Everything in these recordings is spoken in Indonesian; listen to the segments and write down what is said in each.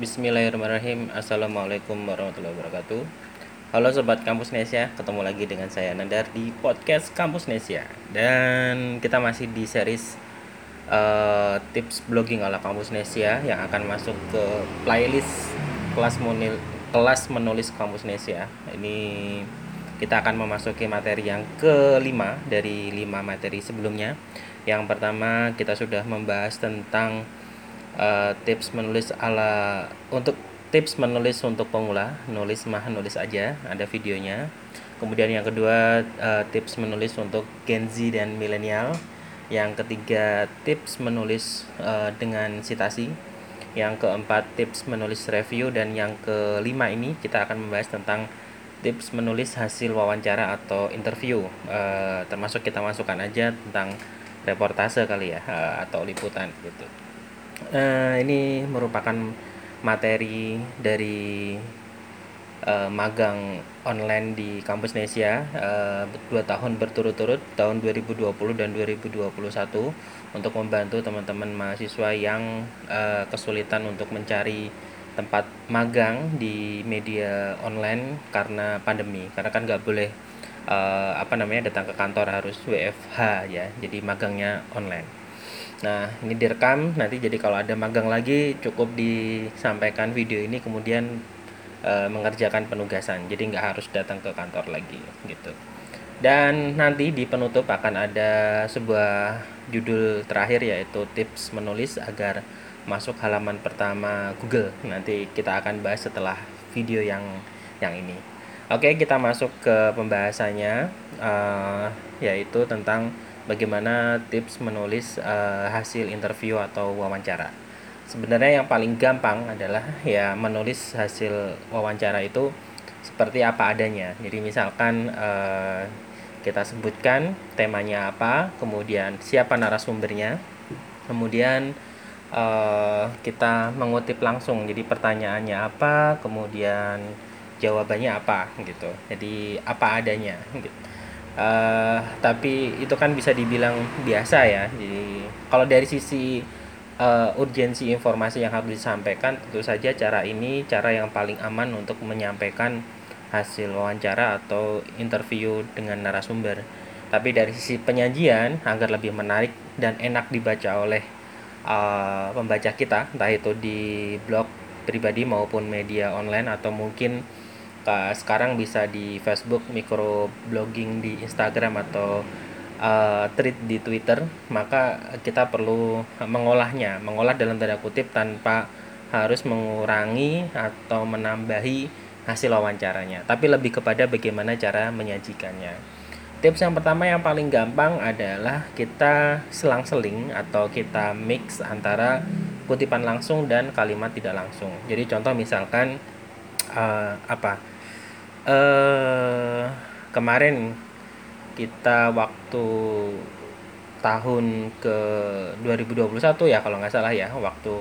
Bismillahirrahmanirrahim. Assalamualaikum warahmatullahi wabarakatuh. Halo Sobat Kampus Nesia Ketemu lagi dengan saya Nandar di podcast Kampus Nesia. Dan kita masih di series uh, Tips blogging ala Kampus Nesia Yang akan masuk ke playlist kelas, monil, kelas menulis Kampus Nesia. Ini kita akan memasuki materi yang kelima dari lima materi sebelumnya. Yang pertama kita sudah membahas tentang uh, tips menulis ala untuk tips menulis untuk pemula nulis mah nulis aja ada videonya. Kemudian yang kedua uh, tips menulis untuk Gen Z dan milenial. Yang ketiga tips menulis uh, dengan citasi. Yang keempat tips menulis review. Dan yang kelima ini kita akan membahas tentang tips menulis hasil wawancara atau interview. Uh, termasuk kita masukkan aja tentang reportase kali ya uh, atau liputan gitu uh, ini merupakan materi dari uh, magang online di kampus Nesia uh, dua tahun berturut-turut tahun 2020 dan 2021 untuk membantu teman-teman mahasiswa yang uh, kesulitan untuk mencari tempat magang di media online karena pandemi. Karena kan nggak boleh uh, apa namanya datang ke kantor harus WFH ya jadi magangnya online Nah, ini direkam nanti jadi kalau ada magang lagi cukup disampaikan video ini kemudian e, mengerjakan penugasan. Jadi nggak harus datang ke kantor lagi gitu. Dan nanti di penutup akan ada sebuah judul terakhir yaitu tips menulis agar masuk halaman pertama Google. Nanti kita akan bahas setelah video yang yang ini. Oke, kita masuk ke pembahasannya uh, yaitu tentang bagaimana tips menulis uh, hasil interview atau wawancara. Sebenarnya yang paling gampang adalah ya menulis hasil wawancara itu seperti apa adanya. Jadi misalkan uh, kita sebutkan temanya apa, kemudian siapa narasumbernya, kemudian uh, kita mengutip langsung. Jadi pertanyaannya apa, kemudian jawabannya apa gitu. Jadi apa adanya gitu uh, tapi itu kan bisa dibilang biasa ya. Jadi kalau dari sisi uh, urgensi informasi yang harus disampaikan tentu saja cara ini cara yang paling aman untuk menyampaikan hasil wawancara atau interview dengan narasumber. Tapi dari sisi penyajian agar lebih menarik dan enak dibaca oleh uh, pembaca kita entah itu di blog pribadi maupun media online atau mungkin sekarang bisa di Facebook, microblogging di Instagram atau uh, tweet di Twitter, maka kita perlu mengolahnya, mengolah dalam tanda kutip tanpa harus mengurangi atau menambahi hasil wawancaranya, tapi lebih kepada bagaimana cara menyajikannya. Tips yang pertama yang paling gampang adalah kita selang-seling atau kita mix antara kutipan langsung dan kalimat tidak langsung. Jadi contoh misalkan uh, apa? Eh kemarin kita waktu tahun ke 2021 ya kalau nggak salah ya waktu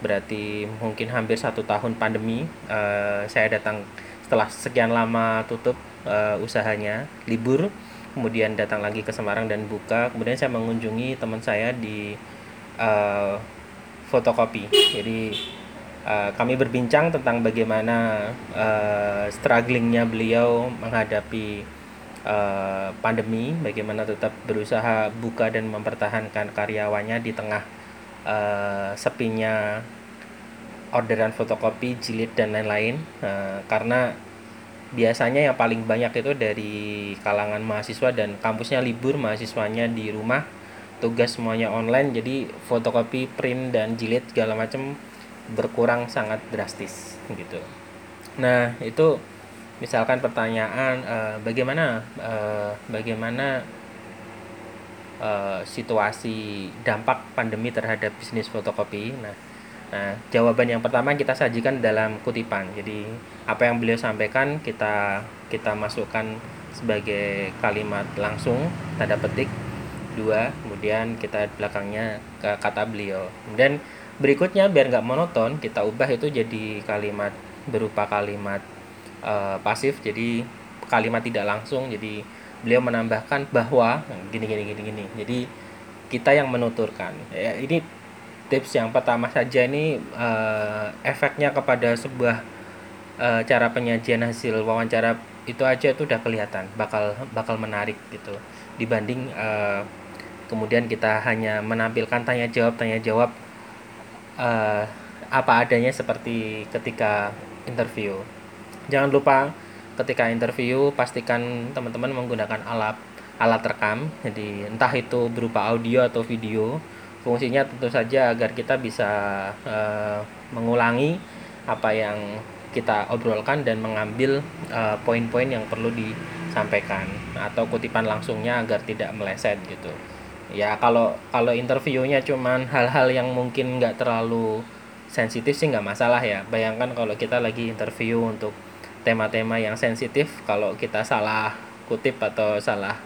berarti mungkin hampir satu tahun pandemi uh, saya datang setelah sekian lama tutup uh, usahanya libur kemudian datang lagi ke Semarang dan buka kemudian saya mengunjungi teman saya di uh, fotokopi. Jadi uh, kami berbincang tentang bagaimana uh, strugglingnya beliau menghadapi uh, pandemi, bagaimana tetap berusaha buka dan mempertahankan karyawannya di tengah uh, sepinya orderan fotokopi, jilid dan lain-lain. Uh, karena biasanya yang paling banyak itu dari kalangan mahasiswa dan kampusnya libur, mahasiswanya di rumah, tugas semuanya online, jadi fotokopi, print dan jilid segala macam berkurang sangat drastis gitu. Nah, itu misalkan pertanyaan uh, bagaimana uh, bagaimana uh, situasi dampak pandemi terhadap bisnis fotokopi. Nah, nah, jawaban yang pertama kita sajikan dalam kutipan. Jadi, apa yang beliau sampaikan kita kita masukkan sebagai kalimat langsung tanda petik dua kemudian kita belakangnya ke kata beliau kemudian berikutnya biar nggak monoton kita ubah itu jadi kalimat berupa kalimat uh, pasif. Jadi kalimat tidak langsung. Jadi beliau menambahkan bahwa gini gini gini gini. Jadi kita yang menuturkan. Ya ini tips yang pertama saja ini uh, efeknya kepada sebuah uh, cara penyajian hasil wawancara itu aja itu udah kelihatan bakal bakal menarik gitu. Dibanding uh, kemudian kita hanya menampilkan tanya jawab tanya jawab uh, apa adanya seperti ketika interview. Jangan lupa ketika interview pastikan teman-teman menggunakan alat alat rekam. Jadi entah itu berupa audio atau video fungsinya tentu saja agar kita bisa uh, mengulangi apa yang kita obrolkan dan mengambil uh, poin-poin yang perlu disampaikan atau kutipan langsungnya agar tidak meleset gitu ya kalau kalau interviewnya cuman hal-hal yang mungkin nggak terlalu sensitif sih nggak masalah ya bayangkan kalau kita lagi interview untuk tema-tema yang sensitif kalau kita salah kutip atau salah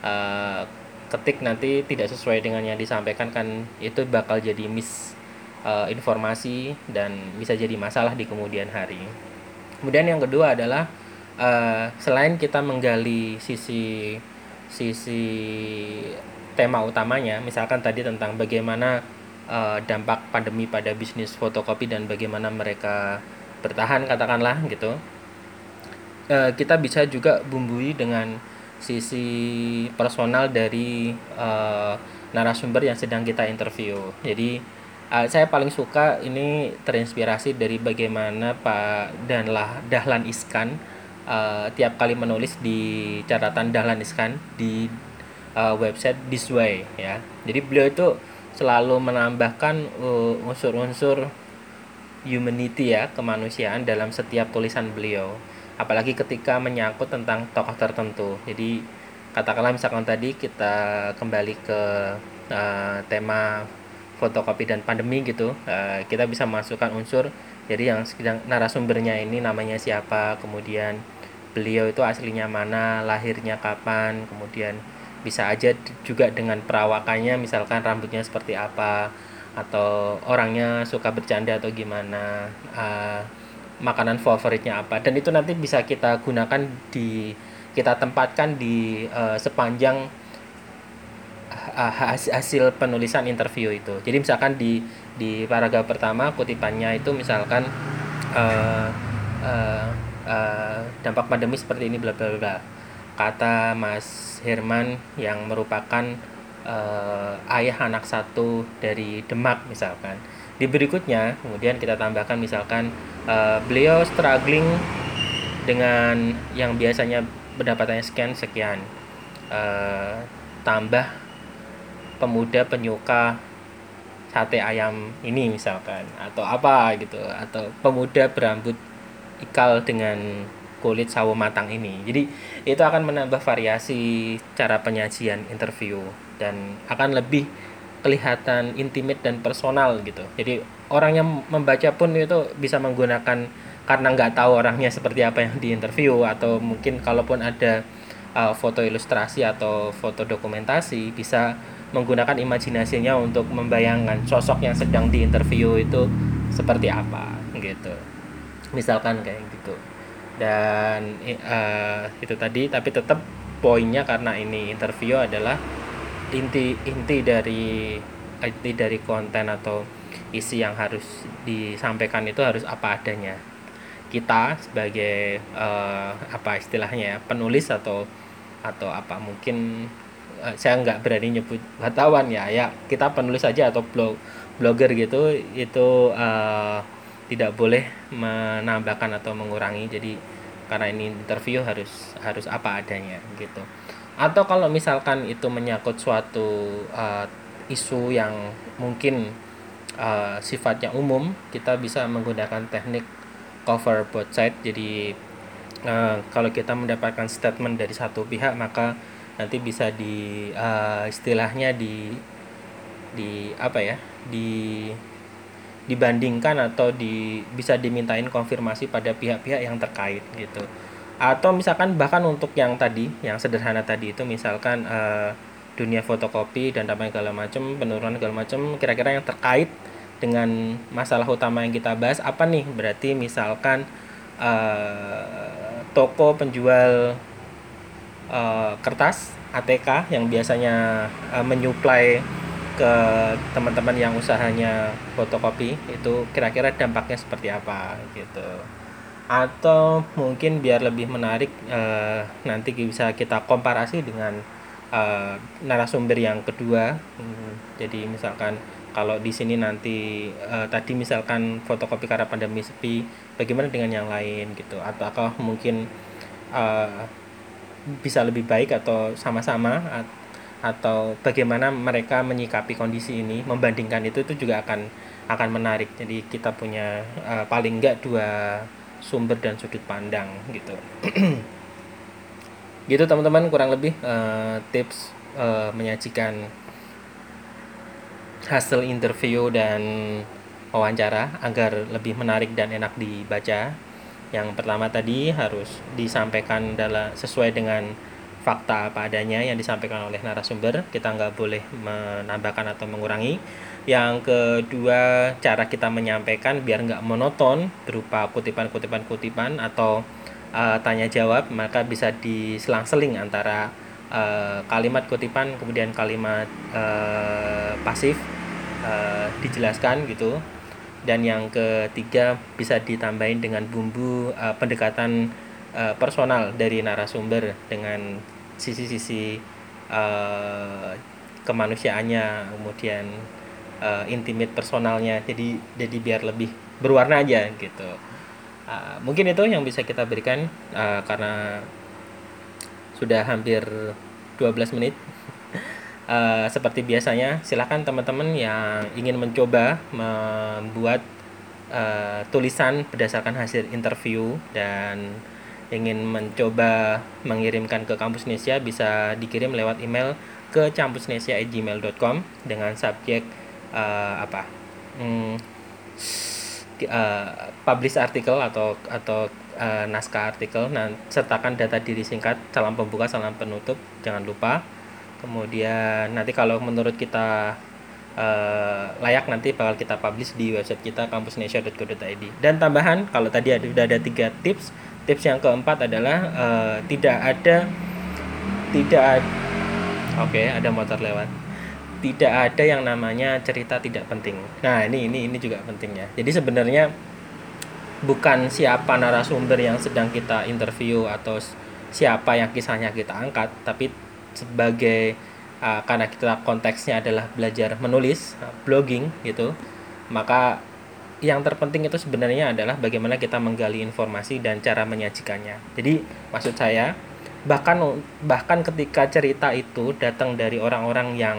uh, ketik nanti tidak sesuai dengan yang disampaikan kan itu bakal jadi miss uh, informasi dan bisa jadi masalah di kemudian hari. Kemudian yang kedua adalah uh, selain kita menggali sisi sisi tema utamanya, misalkan tadi tentang bagaimana uh, dampak pandemi pada bisnis fotokopi dan bagaimana mereka bertahan katakanlah gitu. Uh, kita bisa juga bumbui dengan sisi personal dari uh, narasumber yang sedang kita interview. Jadi uh, saya paling suka ini terinspirasi dari bagaimana Pak Danlah Dahlan Iskan uh, tiap kali menulis di catatan Dahlan Iskan di uh, website This Way ya. Jadi beliau itu selalu menambahkan unsur-unsur uh, humanity ya kemanusiaan dalam setiap tulisan beliau. Apalagi ketika menyangkut tentang tokoh tertentu. Jadi katakanlah misalkan tadi kita kembali ke uh, tema fotokopi dan pandemi gitu uh, kita bisa masukkan unsur jadi yang sedang narasumbernya ini namanya siapa kemudian beliau itu aslinya mana lahirnya kapan kemudian bisa aja juga dengan perawakannya misalkan rambutnya seperti apa atau orangnya suka bercanda atau gimana uh, makanan favoritnya apa dan itu nanti bisa kita gunakan di kita tempatkan di uh, sepanjang uh, hasil penulisan interview itu. Jadi misalkan di di paragraf pertama kutipannya itu misalkan uh, uh, uh, dampak pandemi seperti ini bla bla bla. Kata Mas Herman yang merupakan uh, ayah anak satu dari Demak misalkan. Di berikutnya kemudian kita tambahkan misalkan uh, beliau struggling dengan yang biasanya pendapatannya sekian sekian. Uh, tambah pemuda penyuka sate ayam ini misalkan atau apa gitu atau pemuda berambut ikal dengan kulit sawo matang ini. Jadi itu akan menambah variasi cara penyajian interview dan akan lebih kelihatan intimate dan personal gitu. Jadi orang yang membaca pun itu bisa menggunakan karena nggak tahu orangnya seperti apa yang di interview atau mungkin kalaupun ada uh, foto ilustrasi atau foto dokumentasi bisa menggunakan imajinasinya untuk membayangkan sosok yang sedang diinterview itu seperti apa gitu. Misalkan kayak gitu dan uh, itu tadi tapi tetap poinnya karena ini interview adalah inti inti dari inti dari konten atau isi yang harus disampaikan itu harus apa adanya. Kita sebagai uh, apa istilahnya ya penulis atau atau apa mungkin Eh, saya nggak berani nyebut wartawan ya ya kita penulis saja atau blog blogger gitu itu uh, tidak boleh menambahkan atau mengurangi. Jadi karena ini interview harus harus apa adanya gitu. Atau kalau misalkan itu menyangkut suatu uh, isu yang mungkin uh, sifatnya umum kita bisa menggunakan teknik cover both side. Jadi uh, kalau kita mendapatkan statement dari satu pihak maka nanti bisa di uh, istilahnya di di apa ya di dibandingkan atau di bisa dimintain konfirmasi pada pihak-pihak yang terkait gitu. Atau misalkan bahkan untuk yang tadi yang sederhana tadi itu misalkan uh, dunia fotokopi dan apa segala macam penurunan segala macam kira-kira yang terkait dengan masalah utama yang kita bahas apa nih? Berarti misalkan uh, toko penjual uh, kertas ATK yang biasanya uh, menyuplai ke teman-teman yang usahanya fotokopi itu kira-kira dampaknya seperti apa gitu. Atau mungkin biar lebih menarik uh, nanti bisa kita komparasi dengan uh, narasumber yang kedua. Hmm, jadi misalkan kalau di sini nanti uh, tadi misalkan fotokopi karena pandemi sepi bagaimana dengan yang lain gitu. Atau mungkin bisa lebih baik atau sama-sama atau bagaimana mereka menyikapi kondisi ini membandingkan itu itu juga akan akan menarik. Jadi kita punya uh, paling enggak dua sumber dan sudut pandang gitu. Gitu teman-teman kurang lebih uh, tips uh, menyajikan hasil interview dan wawancara agar lebih menarik dan enak dibaca. Yang pertama tadi harus disampaikan dalam sesuai dengan fakta apa adanya yang disampaikan oleh narasumber kita nggak boleh menambahkan atau mengurangi. Yang kedua cara kita menyampaikan biar nggak monoton berupa kutipan-kutipan-kutipan atau uh, tanya jawab maka bisa diselang-seling antara uh, kalimat kutipan kemudian kalimat uh, pasif uh, dijelaskan gitu. Dan yang ketiga bisa ditambahin dengan bumbu uh, pendekatan uh, personal dari narasumber dengan sisi-sisi uh, kemanusiaannya kemudian uh, intimate personalnya. Jadi jadi biar lebih berwarna aja gitu. Uh, mungkin itu yang bisa kita berikan uh, karena sudah hampir 12 menit. Uh, seperti biasanya silahkan teman-teman yang ingin mencoba membuat uh, tulisan berdasarkan hasil interview dan ingin mencoba mengirimkan ke Kampus Nesia bisa dikirim lewat email ke campusnesia@gmail.com dengan subjek uh, apa? Hmm, uh, publish artikel atau atau uh, naskah artikel. Nah sertakan data diri singkat salam pembuka salam penutup jangan lupa. Kemudian nanti kalau menurut kita uh, layak nanti bakal kita publish di website kita kampusnesia.co.id dan tambahan kalau tadi ada sudah ada tiga tips tips yang keempat adalah uh, tidak ada tidak oke okay, ada motor lewat. Tidak ada yang namanya cerita tidak penting. Nah ini ini ini juga pentingnya jadi sebenarnya bukan siapa narasumber yang sedang kita interview atau siapa yang kisahnya kita angkat tapi sebagai uh, karena kita konteksnya adalah belajar menulis uh, blogging gitu maka yang terpenting itu sebenarnya adalah bagaimana kita menggali informasi dan cara menyajikannya. Jadi maksud saya bahkan bahkan ketika cerita itu datang dari orang-orang yang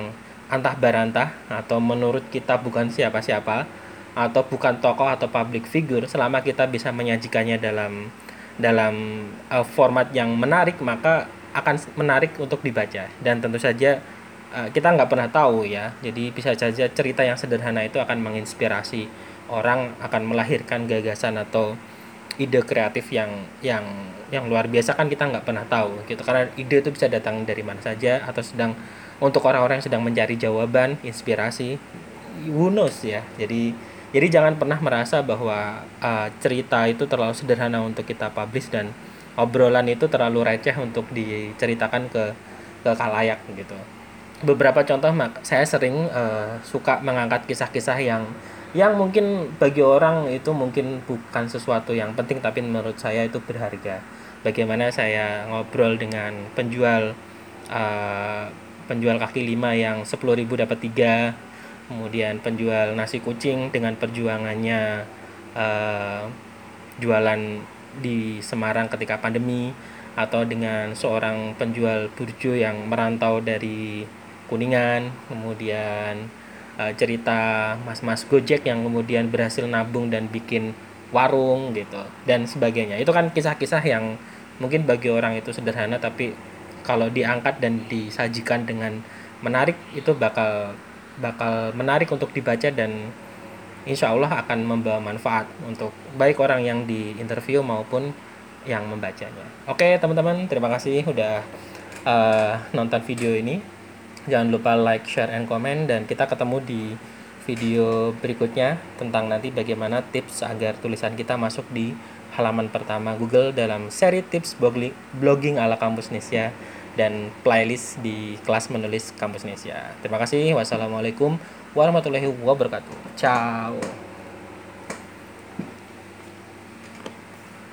antah barantah atau menurut kita bukan siapa-siapa atau bukan tokoh atau public figure selama kita bisa menyajikannya dalam dalam uh, format yang menarik maka akan menarik untuk dibaca dan tentu saja uh, kita nggak pernah tahu ya jadi bisa saja cerita yang sederhana itu akan menginspirasi orang akan melahirkan gagasan atau ide kreatif yang yang yang luar biasa kan kita nggak pernah tahu gitu. Karena ide itu bisa datang dari mana saja atau sedang untuk orang-orang yang sedang mencari jawaban inspirasi who knows ya. Jadi jadi jangan pernah merasa bahwa uh, cerita itu terlalu sederhana untuk kita publish dan obrolan itu terlalu receh untuk diceritakan ke ke kalayak gitu. Beberapa contoh saya sering uh, suka mengangkat kisah-kisah yang yang mungkin bagi orang itu mungkin bukan sesuatu yang penting tapi menurut saya itu berharga. Bagaimana saya ngobrol dengan penjual uh, penjual kaki lima yang 10.000 dapat tiga kemudian penjual nasi kucing dengan perjuangannya uh, jualan di Semarang ketika pandemi atau dengan seorang penjual burjo yang merantau dari Kuningan kemudian uh, cerita mas-mas Gojek yang kemudian berhasil nabung dan bikin warung gitu dan sebagainya itu kan kisah-kisah yang mungkin bagi orang itu sederhana tapi kalau diangkat dan disajikan dengan menarik itu bakal bakal menarik untuk dibaca dan insya Allah akan membawa manfaat untuk baik orang yang di interview maupun yang membacanya. Oke teman-teman terima kasih udah uh, nonton video ini jangan lupa like share and comment dan kita ketemu di video berikutnya tentang nanti bagaimana tips agar tulisan kita masuk di halaman pertama Google dalam seri tips blogging ala kampus Nesia dan playlist di kelas menulis Kampus Indonesia. Terima kasih. Wassalamualaikum warahmatullahi wabarakatuh. Ciao.